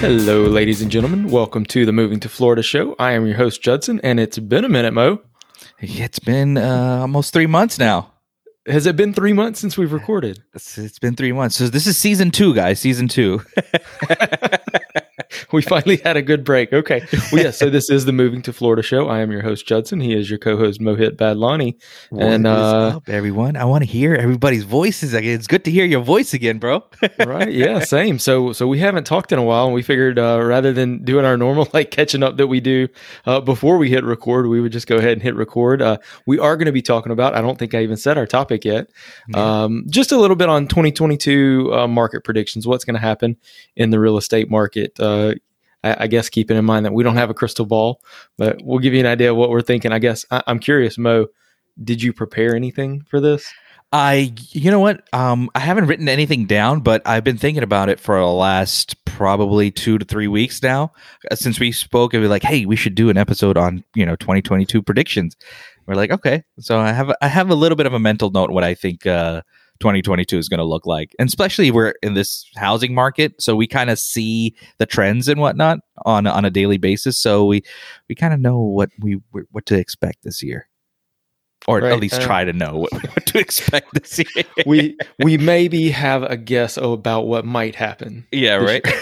Hello, ladies and gentlemen. Welcome to the Moving to Florida show. I am your host, Judson, and it's been a minute, Mo. It's been uh, almost three months now. Has it been three months since we've recorded? It's, it's been three months. So this is season two, guys. Season two. we finally had a good break. Okay. Well, yeah. So this is the Moving to Florida show. I am your host Judson. He is your co-host Mohit Badlani. and uh, up, everyone, I want to hear everybody's voices again. It's good to hear your voice again, bro. right? Yeah. Same. So so we haven't talked in a while, and we figured uh, rather than doing our normal like catching up that we do uh, before we hit record, we would just go ahead and hit record. Uh, we are going to be talking about. I don't think I even said our topic yet. Yeah. Um, just a little bit on 2022 uh, market predictions. What's going to happen in the real estate market? Uh, I, I, guess keeping in mind that we don't have a crystal ball, but we'll give you an idea of what we're thinking. I guess I, am curious, Mo, did you prepare anything for this? I, you know what? Um, I haven't written anything down, but I've been thinking about it for the last probably two to three weeks now. Uh, since we spoke, it was like, hey, we should do an episode on you know 2022 predictions. We're like, okay, so I have I have a little bit of a mental note what I think uh, 2022 is going to look like. And especially we're in this housing market, so we kind of see the trends and whatnot on on a daily basis. So we we kind of know what we what to expect this year, or right. at least uh, try to know what, what to expect this year. we we maybe have a guess about what might happen. Yeah, right.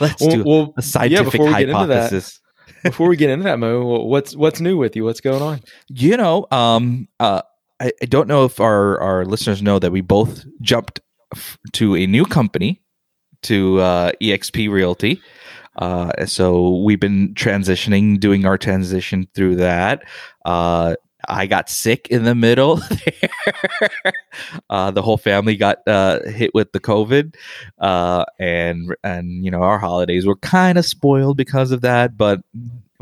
Let's well, do well, a scientific yeah, hypothesis before we get into that, Mo, what's what's new with you? What's going on? You know, um, uh, I, I don't know if our, our listeners know that we both jumped f- to a new company, to uh, EXP Realty. Uh, so we've been transitioning, doing our transition through that. Uh, I got sick in the middle. uh, the whole family got uh, hit with the COVID, uh, and and you know our holidays were kind of spoiled because of that. But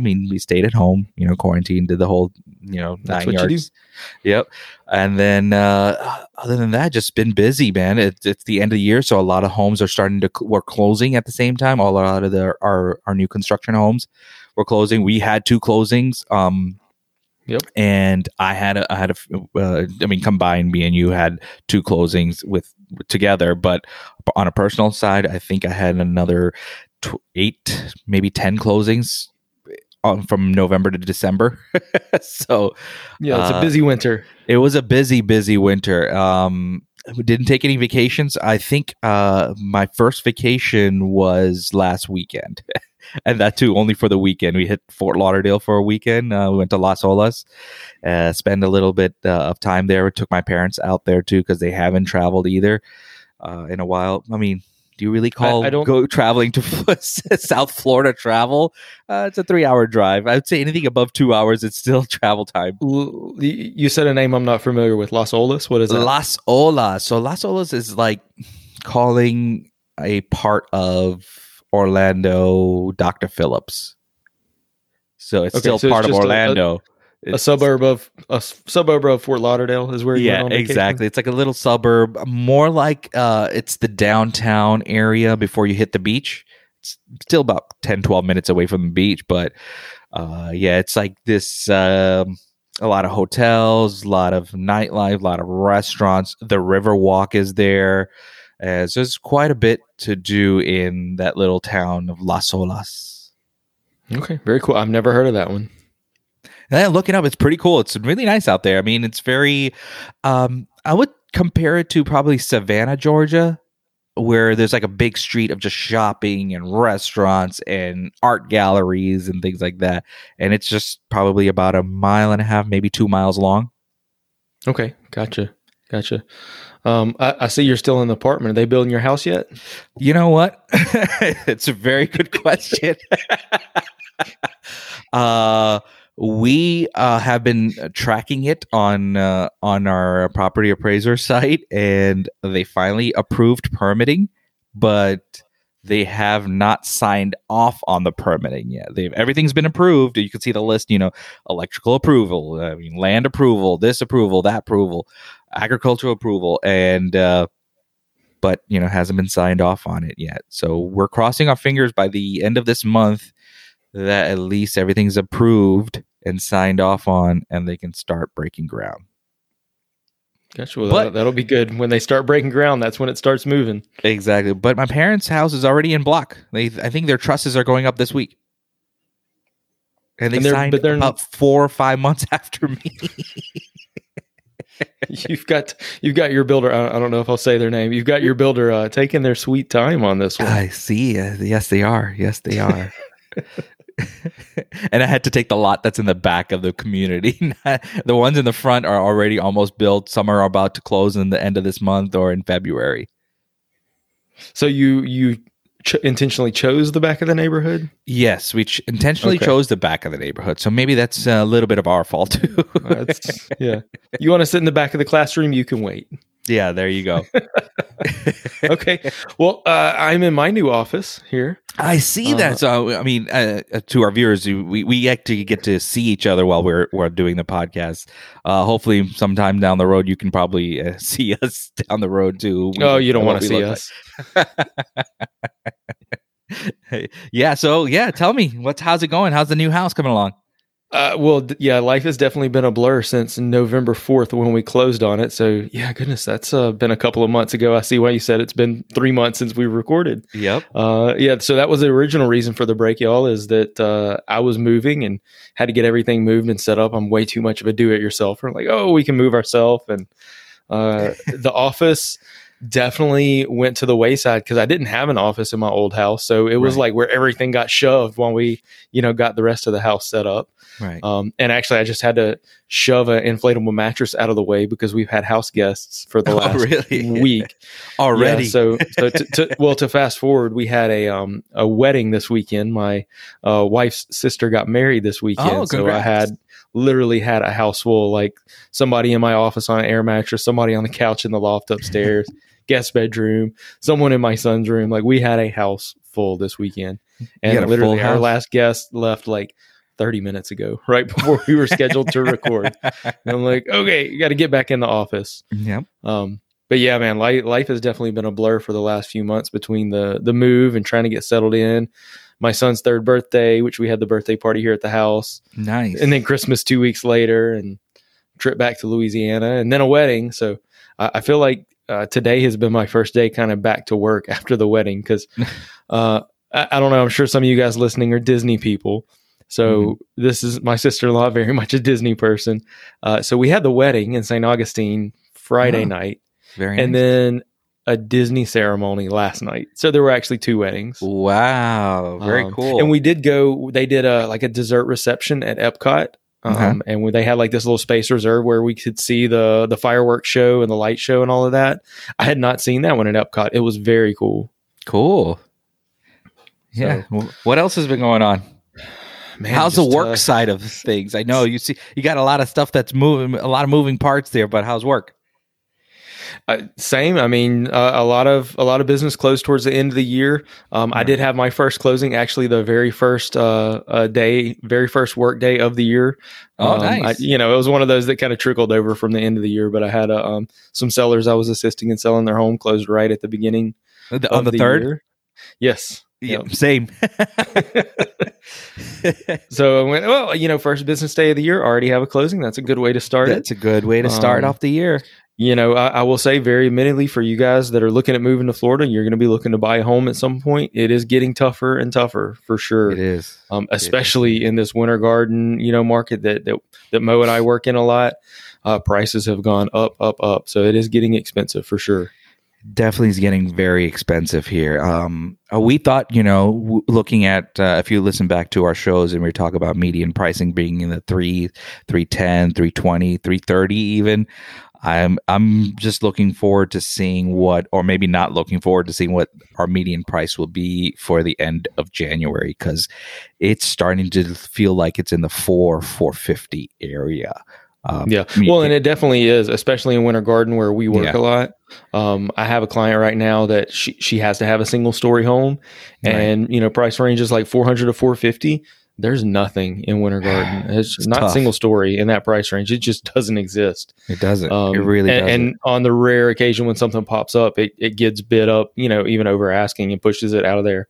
I mean, we stayed at home, you know, quarantined, did the whole, you know, That's nine yards. Yep. And then, uh, other than that, just been busy, man. It's, it's the end of the year, so a lot of homes are starting to we're closing at the same time. All a lot of the our our new construction homes were closing. We had two closings. Um, Yep. And I had a, I had a, uh, I mean, combined, me and you had two closings with together, but on a personal side, I think I had another tw- eight, maybe 10 closings on, from November to December. so yeah, it's uh, a busy winter. It was a busy, busy winter. Um, we didn't take any vacations. I think uh, my first vacation was last weekend, and that too only for the weekend. We hit Fort Lauderdale for a weekend. Uh, we went to Las Olas, uh, spend a little bit uh, of time there. We took my parents out there too because they haven't traveled either uh, in a while. I mean, do you really call I, I don't, go traveling to South Florida travel? Uh, it's a three-hour drive. I would say anything above two hours, it's still travel time. You said a name I'm not familiar with. Las Olas. What is it? Las Olas. So Las Olas is like calling a part of Orlando, Dr. Phillips. So it's okay, still so part it's of Orlando. A, a suburb of a suburb of Fort Lauderdale is where you yeah exactly. It's like a little suburb, more like uh, it's the downtown area before you hit the beach. It's still about 10, 12 minutes away from the beach, but uh, yeah, it's like this. Uh, a lot of hotels, a lot of nightlife, a lot of restaurants. The River Walk is there. Uh, so there's quite a bit to do in that little town of Las Olas. Okay, very cool. I've never heard of that one. And look it up. It's pretty cool. It's really nice out there. I mean, it's very. Um, I would compare it to probably Savannah, Georgia, where there's like a big street of just shopping and restaurants and art galleries and things like that. And it's just probably about a mile and a half, maybe two miles long. Okay, gotcha, gotcha. Um, I, I, see you're still in the apartment. Are they building your house yet? You know what? it's a very good question. uh we uh, have been tracking it on uh, on our property appraiser site, and they finally approved permitting, but they have not signed off on the permitting yet. They've everything's been approved. You can see the list. You know, electrical approval, I mean, land approval, this approval, that approval, agricultural approval, and uh, but you know hasn't been signed off on it yet. So we're crossing our fingers by the end of this month that at least everything's approved and signed off on, and they can start breaking ground. Gotcha. Well, But- that, that'll be good when they start breaking ground. That's when it starts moving. Exactly. But my parents' house is already in block. They, I think their trusses are going up this week. And they And they're- signed but they're- about four or five months after me. You've got you've got your builder. I I don't know if I'll say their name. You've got your builder uh, taking their sweet time on this one. I see. Uh, yes, they are. Yes, they are. and I had to take the lot that's in the back of the community. the ones in the front are already almost built. Some are about to close in the end of this month or in February. So you you ch- intentionally chose the back of the neighborhood. Yes, we ch- intentionally Okay. chose the back of the neighborhood. So maybe that's a little bit of our fault too. That's, yeah. You want to sit in the back of the classroom? You can wait. Yeah, there you go. Okay. well, uh, I'm in my new office here. I see Uh, that. So, I mean, uh, uh, to our viewers, we we actually get to see each other while we're we're doing the podcast. Uh, hopefully, sometime down the road, you can probably uh, see us down the road too. We- Oh, you don't want to see us. like. yeah. So, yeah, tell me what's how's it going? How's the new house coming along? Uh, well, yeah, life has definitely been a blur since November 4th when we closed on it. So, yeah, goodness, that's uh, been a couple of months ago. I see why you said it's been three months since we recorded. Yep. Uh, yeah, so that was the original reason for the break, y'all, is that uh, I was moving and had to get everything moved and set up. I'm way too much of a do it yourselfer. Like, oh, we can move ourselves. And uh, the office definitely went to the wayside because I didn't have an office in my old house. So it was Right. like where everything got shoved while we, you know, got the rest of the house set up. Right. Um, and actually, I just had to shove an inflatable mattress out of the way because we've had house guests for the Oh, last really? week. Already. Yeah, so, so to, to, well, to fast forward, we had a um a wedding this weekend. My uh, wife's sister got married this weekend, Oh, so I had literally had a house full, like somebody in my office on an air mattress, somebody on the couch in the loft upstairs, guest bedroom, someone in my son's room. Like we had a house full this weekend, and literally our last guest left like. 30 minutes ago, right before we were scheduled to record. And I'm like, okay, you got to get back in the office. yep. Um, but yeah, man, life, life has definitely been a blur for the last few months between the the move and trying to get settled in. My son's third birthday, which we had the birthday party here at the house, Nice. and then Christmas two weeks later, and trip back to Louisiana, and then a wedding. So I, I feel like uh, today has been my first day kind of back to work after the wedding because uh, I, I don't know. I'm sure some of you guys listening are Disney people. So this is my sister-in-law, very much a Disney person. Uh, so we had the wedding in St. Augustine Friday Oh. night very and nice. then a Disney ceremony last night. So there were actually two weddings. wow. Very Um, cool. And we did go. They did a like a dessert reception at Epcot. Um, Okay. and when they had like this little space reserve where we could see the the fireworks show and the light show and all of that. I had not seen that one at Epcot. It was very cool. Cool. Yeah. Wh- What else has been going on? Man, How's the work uh, side of things? I know you see you got a lot of stuff that's moving, a lot of moving parts there. But how's work? Uh, same. I mean, uh, a lot of a lot of business closed towards the end of the year. Um, I did have my first closing, actually, the very first uh, uh, day, very first work day of the year. Oh, Um, nice. I, you know, it was one of those that kind of trickled over from the end of the year. But I had uh, um, some sellers I was assisting in selling their home closed right at the beginning The- of on the, third. year. Yes. Yeah, Yep. same. So I went, well, you know, first business day of the year, already have a closing. That's a good way to start it. A good way to start Um, off the year. You know, I, I will say very admittedly for you guys that are looking at moving to Florida, you're going to be looking to buy a home at some point. It is getting tougher and tougher for sure. It is. Um, especially in this winter garden, you know, market that, that, that Mo and I work in a lot. Uh, prices have gone up, up, up. So it is getting expensive for sure. definitely is getting very expensive here. Um, uh, we thought, you know, w- looking at uh, if you listen back to our shows and we talk about median pricing being in the three, 310, 320, 330 even. I'm I'm just looking forward to seeing what, or maybe not looking forward to seeing what our median price will be for the end of January because it's starting to feel like it's in the four four fifty area. Um, Yeah. Well, and it definitely is, especially in Winter Garden where we work Yeah. a lot. Um, I have a client right now that she, she has to have a single story home Right. and, you know, price range is like 400 to 450. There's nothing in Winter Garden. It's, It's not tough. single story in that price range. It just doesn't exist. it doesn't. Um, it really and, doesn't. and on the rare occasion when something pops up, it, it gets bid up, you know, even over asking and pushes it out of there.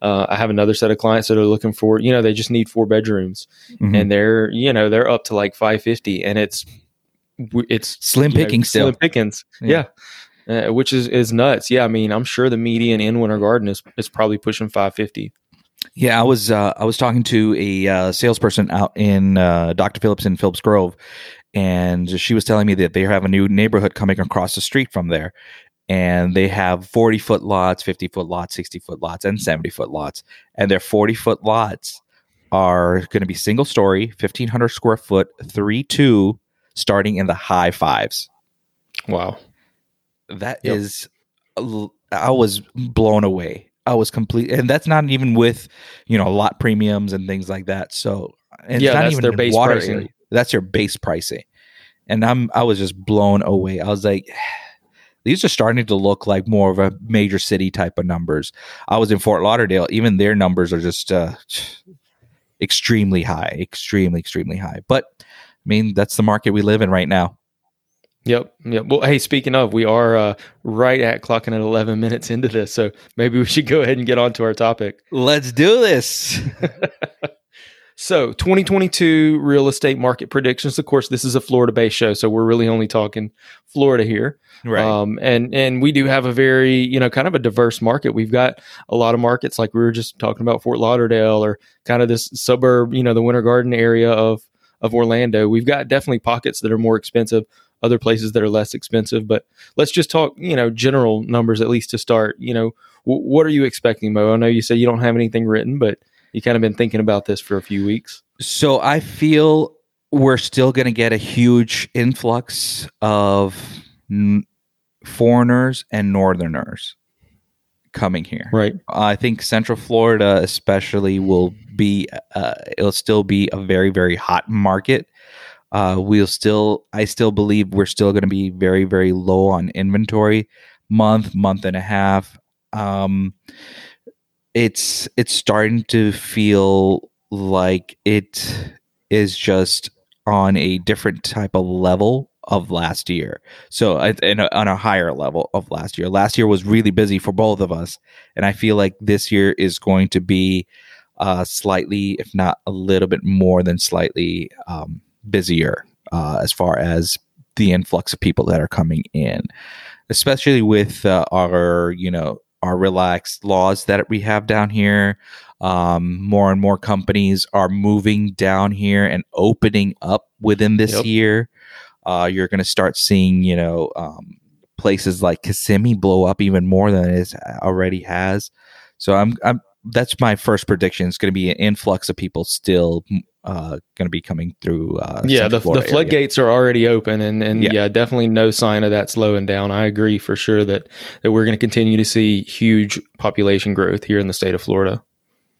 Uh, I have another set of clients that are looking for, you know, they just need four bedrooms Mhm. and they're, you know, they're up to like 550 and it's it's Slim you know, picking still. Slim pickings, Yeah. yeah, Uh, which is is nuts. Yeah, I mean, I'm sure the median in Winter Garden is is probably pushing 550. Yeah, I was uh, I was talking to a uh, salesperson out in uh, Dr. Phillips in Phillips Grove, and she was telling me that they have a new neighborhood coming across the street from there, and they have forty foot lots, fifty foot lots, sixty foot lots, and seventy foot lots, and their forty foot lots are going to be single story, fifteen hundred square foot, three two, starting in the high fives. Wow. That Yep. is, I was blown away. I was complete, and that's not even with you know lot premiums and things like that. So and it's Yeah, not that's even their base water pricing. That's your base pricing, and I'm I was just blown away. I was like, these are starting to look like more of a major city type of numbers. I was in Fort Lauderdale; even their numbers are just uh, extremely high, extremely extremely high. But I mean, that's the market we live in right now. Yep. Yep. Well, hey, speaking of, we are uh, right at clocking at 11 minutes into this, so maybe we should go ahead and get on to our topic. Let's do this. So, 2022 real estate market predictions. Of course, this is a Florida-based show, so we're really only talking Florida here. right. Um, and and we do have a very you know kind of a diverse market. We've got a lot of markets like we were just talking about Fort Lauderdale or kind of this suburb, you know, the Winter Garden area of of Orlando. We've got definitely pockets that are more expensive, other places that are less expensive. But let's just talk, you know, general numbers at least to start. You know, w- what are you expecting, Mo? I know you said you don't have anything written, but you kind of been thinking about this for a few weeks. So I feel we're still going to get a huge influx of n- foreigners and northerners coming here. Right. I think Central Florida, especially, will be uh, it'll still be a very very hot market. Uh, we'll still, I still believe we're still going to be very very low on inventory, month month and a half. Um, it's it's starting to feel like it is just on a different type of level of last year. So a, on a higher level of last year. Last year was really busy for both of us, and I feel like this year is going to be uh, slightly, if not a little bit more than slightly um, busier uh, as far as the influx of people that are coming in, especially with uh, our you know our relaxed laws that we have down here. Um, more and more companies are moving down here and opening up within this Yep. year. Uh, you're going to start seeing, you know, um, places like Kissimmee blow up even more than it already has. So I'm, I'm. That's my first prediction. It's going to be an influx of people still uh, going to be coming through. Uh, yeah, the, the Florida area. floodgates are already open, and and Yeah. yeah. definitely no sign of that slowing down. I agree for sure that that we're going to continue to see huge population growth here in the state of Florida,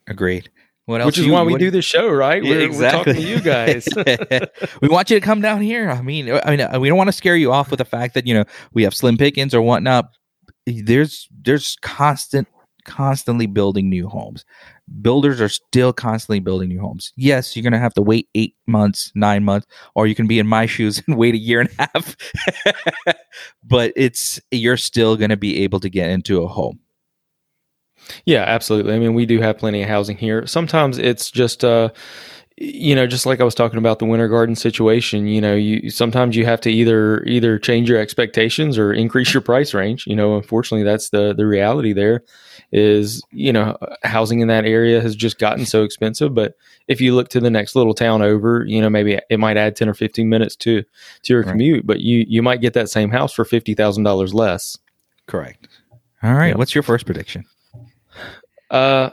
Agreed. What else? which is you- why we do this show, right? Yeah, We're, we're talking to you guys. we want you to come down here. I mean, I mean, we don't want to scare you off with the fact that you know we have slim pickings or whatnot. There's there's constant, constantly building new homes. Builders are still constantly building new homes. Yes, you're gonna have to wait eight months, nine months, or you can be in my shoes and wait a year and a half. but it's you're still gonna be able to get into a home. Yeah, absolutely. I mean, we do have plenty of housing here. Sometimes it's just, uh, you know, just like I was talking about the winter garden situation. You know, you sometimes you have to either either change your expectations or increase your price range. You know, unfortunately, that's the the reality. There is, you know, housing in that area has just gotten so expensive. But if you look to the next little town over, you know, maybe it might add ten or fifteen minutes to to your Right. commute, but you you might get that same house for fifty thousand dollars less. Correct. All right. Yeah. What's your first prediction? Uh,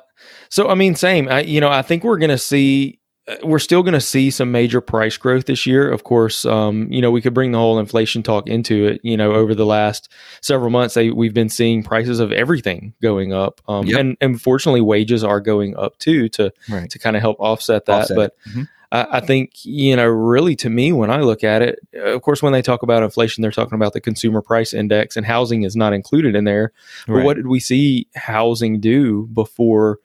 so I mean, same. I, you know, I think we're going to see. We're still going to see some major price growth this year. Of course, um, you know we could bring the whole inflation talk into it. You know, over the last several months, they, we've been seeing prices of everything going up, um, Yep. and unfortunately, wages are going up too to Right. to kind of help offset that. Offset but. Mhm. I, I think you know, really, to me, when I look at it, of course, when they talk about inflation, they're talking about the consumer price index, and housing is not included in there. But Right. what did we see housing do before?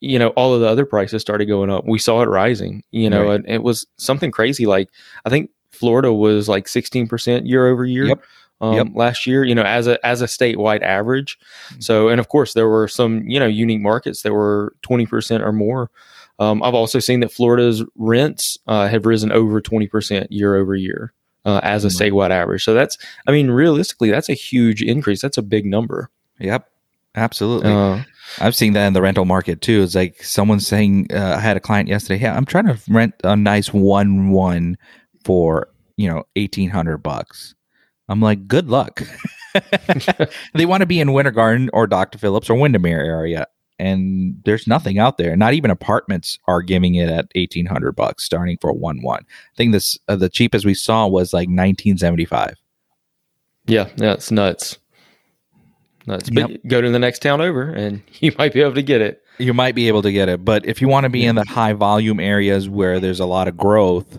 You know, all of the other prices started going up. We saw it rising. You know, Right. and it was something crazy. Like I think Florida was like sixteen percent year over year. Yep. Um, Yep. last year, you know, as a as a statewide average. Mm-hmm. So, and of course, there were some you know unique markets that were twenty percent or more. Um, I've also seen that Florida's rents uh, have risen over twenty percent year over year. uh, as a statewide average. So that's, I mean, realistically, that's a huge increase. That's a big number. Yep, absolutely. Uh, I've seen that in the rental market too. It's like someone saying, uh, I had a client yesterday. Yeah, I'm trying to rent a nice one one for you know eighteen hundred bucks. I'm like, good luck. they want to be in Winter Garden or Dr. Phillips or Windermere area, and there's nothing out there. Not even apartments are giving it at eighteen hundred bucks, starting for one one. I think this uh, the cheapest we saw was like nineteen seventy five. Yeah, yeah, it's nuts. Nuts. But yep. go to the next town over, and you might be able to get it. You might be able to get it, but if you want to be in the high volume areas where there's a lot of growth,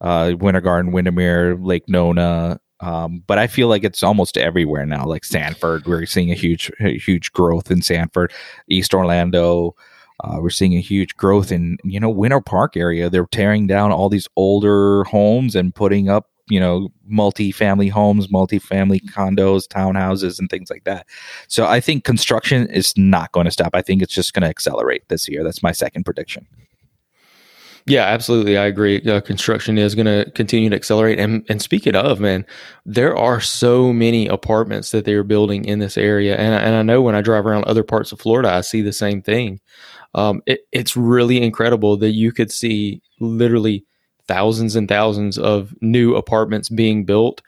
uh, Winter Garden, Windermere, Lake Nona, um, but I feel like it's almost everywhere now. Like Sanford, we're seeing a huge, huge growth in Sanford, East Orlando. Uh, we're seeing a huge growth in you know Winter Park area. They're tearing down all these older homes and putting up you know multi-family homes, multi-family condos, townhouses, and things like that. So I think construction is not going to stop. I think it's just going to accelerate this year. That's my second prediction. Yeah, absolutely. I agree. Uh, construction is going to continue to accelerate. And, and speaking of, man, there are so many apartments that they are building in this area. And, and I know when I drive around other parts of Florida, I see the same thing. Um, it, it's really incredible that you could see literally thousands and thousands of new apartments being built,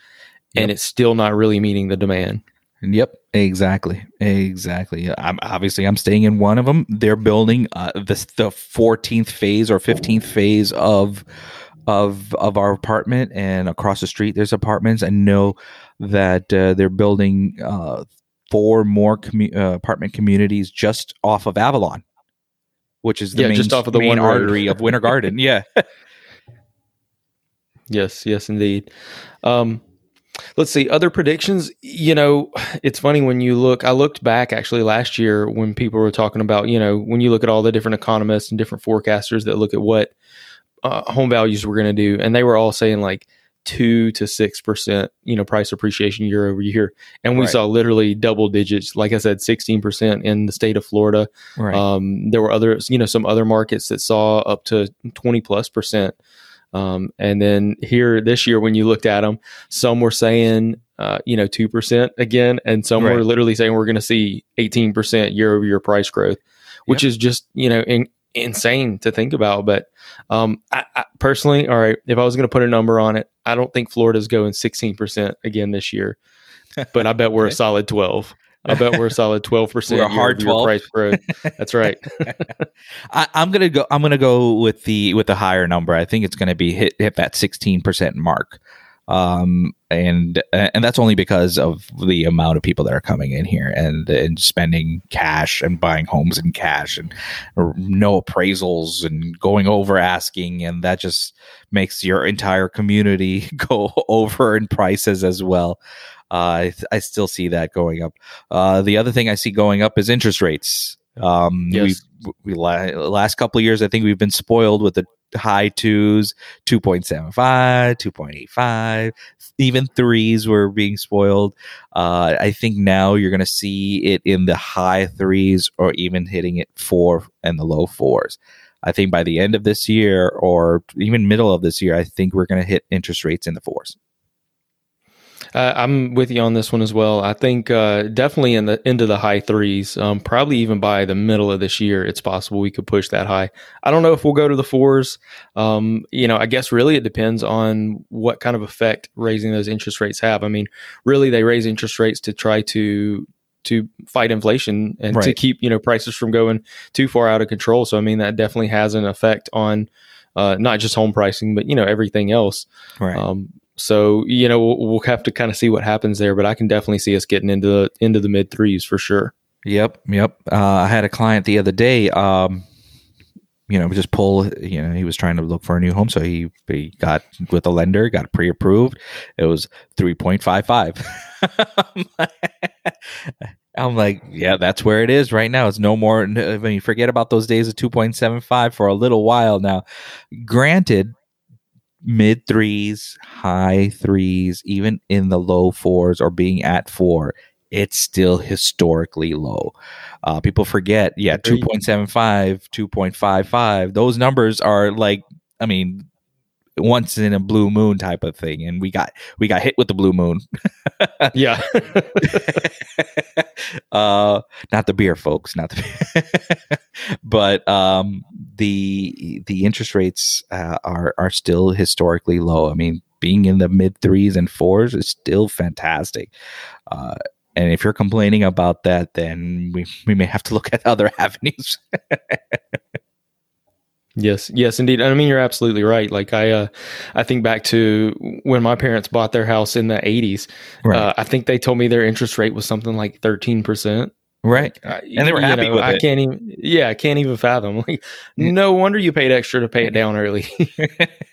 yep. and it's still not really meeting the demand. Yep, exactly, exactly. I'm obviously I'm staying in one of them. They're building uh, the the 14th phase or 15th phase of of of our apartment, and across the street there's apartments. I know that uh, they're building uh, four more commu- uh, apartment communities just off of Avalon, which is the yeah, main, just off of the main artery of Winter Garden. Yeah. Yes, yes, indeed. Um, let's see other predictions you know it's funny when you look i looked back actually last year when people were talking about you know when you look at all the different economists and different forecasters that look at what uh, home values were going to do and they were all saying like two to six percent you know price appreciation year over year and we right. saw literally double digits like i said 16 percent in the state of florida right. um, there were other you know some other markets that saw up to 20 plus percent um, and then here this year, when you looked at them, some were saying, uh, you know, 2% again, and some right. were literally saying we're going to see 18% year over year price growth, which yep. is just, you know, in, insane to think about. But um, I, I personally, all right, if I was going to put a number on it, I don't think Florida's going 16% again this year, but I bet we're okay. a solid 12. I bet we're a solid twelve percent. We're a hard twelve price growth. That's right. I, am gonna go. I'm gonna go with the with the higher number. I think it's gonna be hit hit that sixteen percent mark, um, and and that's only because of the amount of people that are coming in here and and spending cash and buying homes in cash and no appraisals and going over asking, and that just makes your entire community go over in prices as well. I, I still see that going up. Uh, the other thing I see going up is interest rates. Um, yes. we, we last couple of years, I think we've been spoiled with the high twos, 2.75, 2.85, even threes were being spoiled. Uh, I think now you're going to see it in the high threes or even hitting it four and the low fours. I think by the end of this year or even middle of this year, I think we're going to hit interest rates in the fours. Uh, I'm with you on this one as well. I think uh, definitely in the into the high threes. Um, probably even by the middle of this year, it's possible we could push that high. I don't know if we'll go to the fours. Um, you know, I guess really it depends on what kind of effect raising those interest rates have. I mean, really they raise interest rates to try to to fight inflation and right. to keep you know prices from going too far out of control. So I mean that definitely has an effect on uh, not just home pricing, but you know everything else. Right. Um, so you know we'll, we'll have to kind of see what happens there, but I can definitely see us getting into the into the mid threes for sure. Yep, yep. Uh, I had a client the other day. Um, you know, just pull. You know, he was trying to look for a new home, so he he got with a lender, got pre approved. It was three point five five. I'm like, yeah, that's where it is right now. It's no more. I mean, forget about those days of 2.75 for a little while now. Granted, mid threes, high threes, even in the low fours or being at four, it's still historically low. Uh, people forget, yeah, 2.75, 2.55, those numbers are like, I mean, once in a blue moon type of thing, and we got we got hit with the blue moon. yeah. uh, not the beer, folks, not the beer. but um, the the interest rates uh, are are still historically low. I mean, being in the mid threes and fours is still fantastic. Uh, and if you're complaining about that, then we, we may have to look at other avenues. Yes, yes, indeed. I mean, you're absolutely right. Like I, uh, I think back to when my parents bought their house in the '80s. Right. Uh, I think they told me their interest rate was something like 13 percent. Right, uh, and they were happy know, with I it. I can't even. Yeah, I can't even fathom. Like, no wonder you paid extra to pay it down early.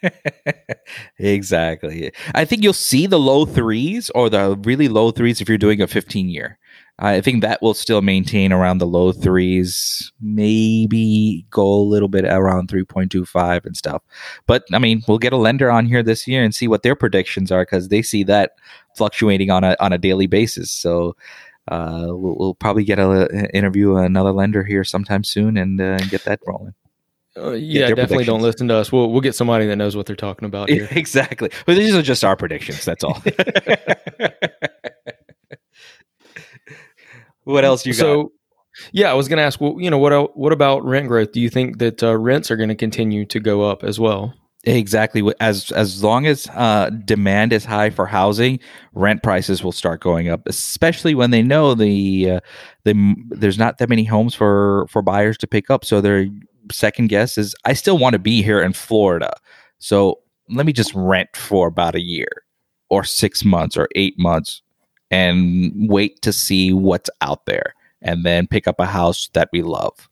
exactly. I think you'll see the low threes or the really low threes if you're doing a 15 year. I think that will still maintain around the low threes, maybe go a little bit around 3.25 and stuff. But I mean, we'll get a lender on here this year and see what their predictions are because they see that fluctuating on a on a daily basis. So uh, we'll, we'll, probably get an interview another lender here sometime soon and uh, get that rolling. Uh, yeah, definitely don't listen to us. We'll we'll get somebody that knows what they're talking about here. exactly. But these are just our predictions. That's all. What else you got? So, yeah, I was going to ask. Well, you know, what what about rent growth? Do you think that uh, rents are going to continue to go up as well? Exactly. As as long as uh, demand is high for housing, rent prices will start going up. Especially when they know the uh, the there's not that many homes for for buyers to pick up. So their second guess is, I still want to be here in Florida. So let me just rent for about a year, or six months, or eight months, and wait to see what's out there and then pick up a house that we love.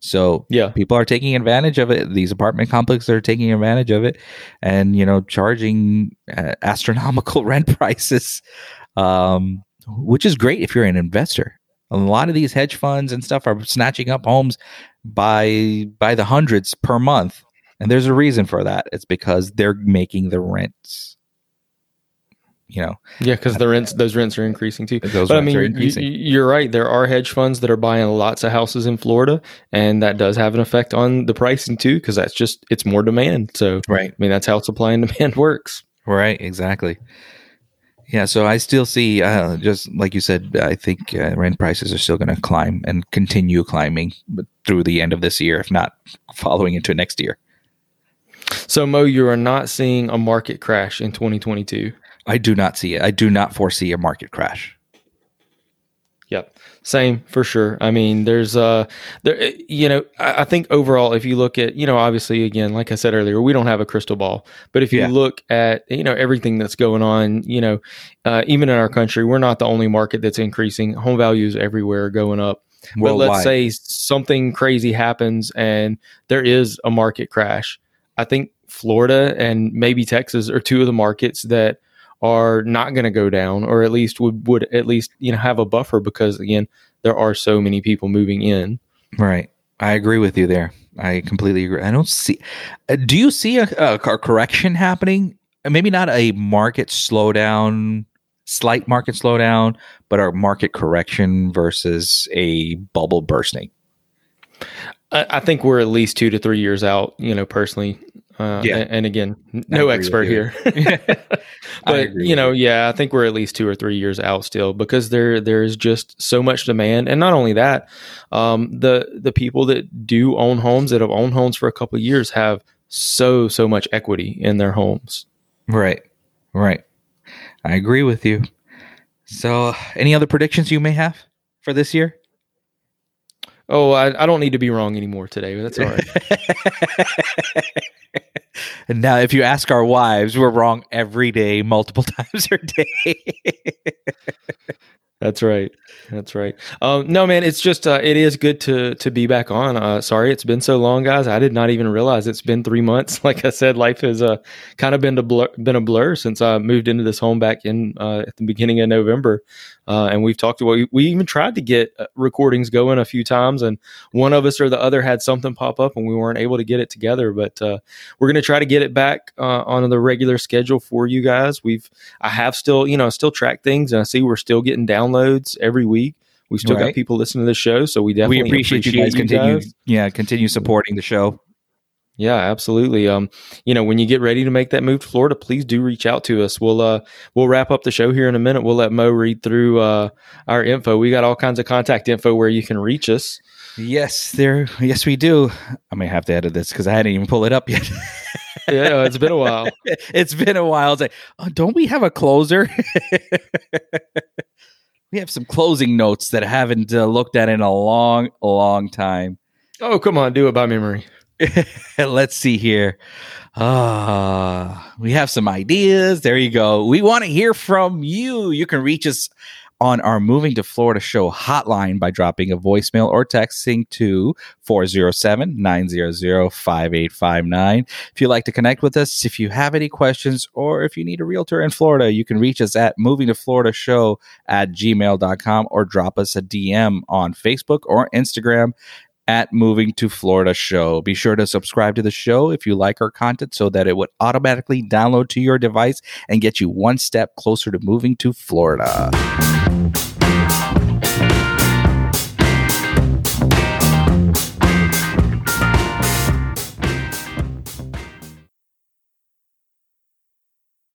So yeah, people are taking advantage of it. These apartment complexes are taking advantage of it, and you know, charging uh, astronomical rent prices, um, which is great if you're an investor. A lot of these hedge funds and stuff are snatching up homes by by the hundreds per month, and there's a reason for that. It's because they're making the rents you know. Yeah, because the rents, those rents are increasing too. Those but I mean, you, are right. There are hedge funds that are buying lots of houses in Florida, and that does have an effect on the pricing too, because that's just it's more demand. So, right. I mean, that's how supply and demand works. Right. Exactly. Yeah, so I still see, uh, just like you said, I think uh, rent prices are still going to climb and continue climbing through the end of this year, if not following into next year. So, Mo, you are not seeing a market crash in 2022. I do not see it. I do not foresee a market crash. Yep. Same for sure. I mean, there's uh there you know, I, I, think overall if you look at, you know, obviously again, like I said earlier, we don't have a crystal ball. But if you yeah. look at, you know, everything that's going on, you know, uh, even in our country, we're not the only market that's increasing. Home values everywhere are going up. But let's say something crazy happens and there is a market crash. I think Florida and maybe Texas are two of the markets that are not going to go down, or at least would would at least you know have a buffer because again there are so many people moving in. Right, I agree with you there. I completely agree. I don't see. Uh, do you see a, a, a correction happening? Maybe not a market slowdown, slight market slowdown, but a market correction versus a bubble bursting. I, think we're at least two to three years out. You know, personally, uh, yeah. And, and, again, no expert here, but you know, yeah, I think we're at least two or three years out still because there there's just so much demand, and not only that, um, the the people that do own homes that have owned homes for a couple of years have so so much equity in their homes. Right, right. I agree with you. So, any other predictions you may have for this year? Oh, I, I don't need to be wrong anymore today, but that's all right. and now, if you ask our wives, we're wrong every day, multiple times a day. That's right. That's right. Um, no, man, it's just uh, it is good to to be back on. Uh, sorry, it's been so long, guys. I did not even realize it's been three months. Like I said, life has uh, kind of been a blur, been a blur since I moved into this home back in uh, at the beginning of November. Uh, and we've talked about we even tried to get uh, recordings going a few times, and one of us or the other had something pop up, and we weren't able to get it together. But we're going to try to get it back on the regular schedule for you guys. We've I have still you know still track things, and I see we're still getting downloads every week. We've still right. got people listening to the show, so we definitely we appreciate, appreciate you guys. You continue, guys. yeah, continue supporting the show. Yeah, absolutely. Um, you know, when you get ready to make that move to Florida, please do reach out to us. We'll uh we'll wrap up the show here in a minute. We'll let Mo read through uh our info. We got all kinds of contact info where you can reach us. Yes, there. Yes, we do. I may have to edit this because I hadn't even pull it up yet. yeah, it's been a while. it's been a while. It's like, oh, don't we have a closer? we have some closing notes that I haven't uh, looked at in a long, long time. Oh, come on, do it by memory. Let's see here. Uh, we have some ideas. There you go. We want to hear from you. You can reach us on our Moving to Florida show hotline by dropping a voicemail or texting to 407 900 5859. If you'd like to connect with us, if you have any questions, or if you need a realtor in Florida, you can reach us at moving to Florida show at gmail.com or drop us a DM on Facebook or Instagram at Moving to Florida Show. Be sure to subscribe to the show if you like our content so that it would automatically download to your device and get you one step closer to moving to Florida.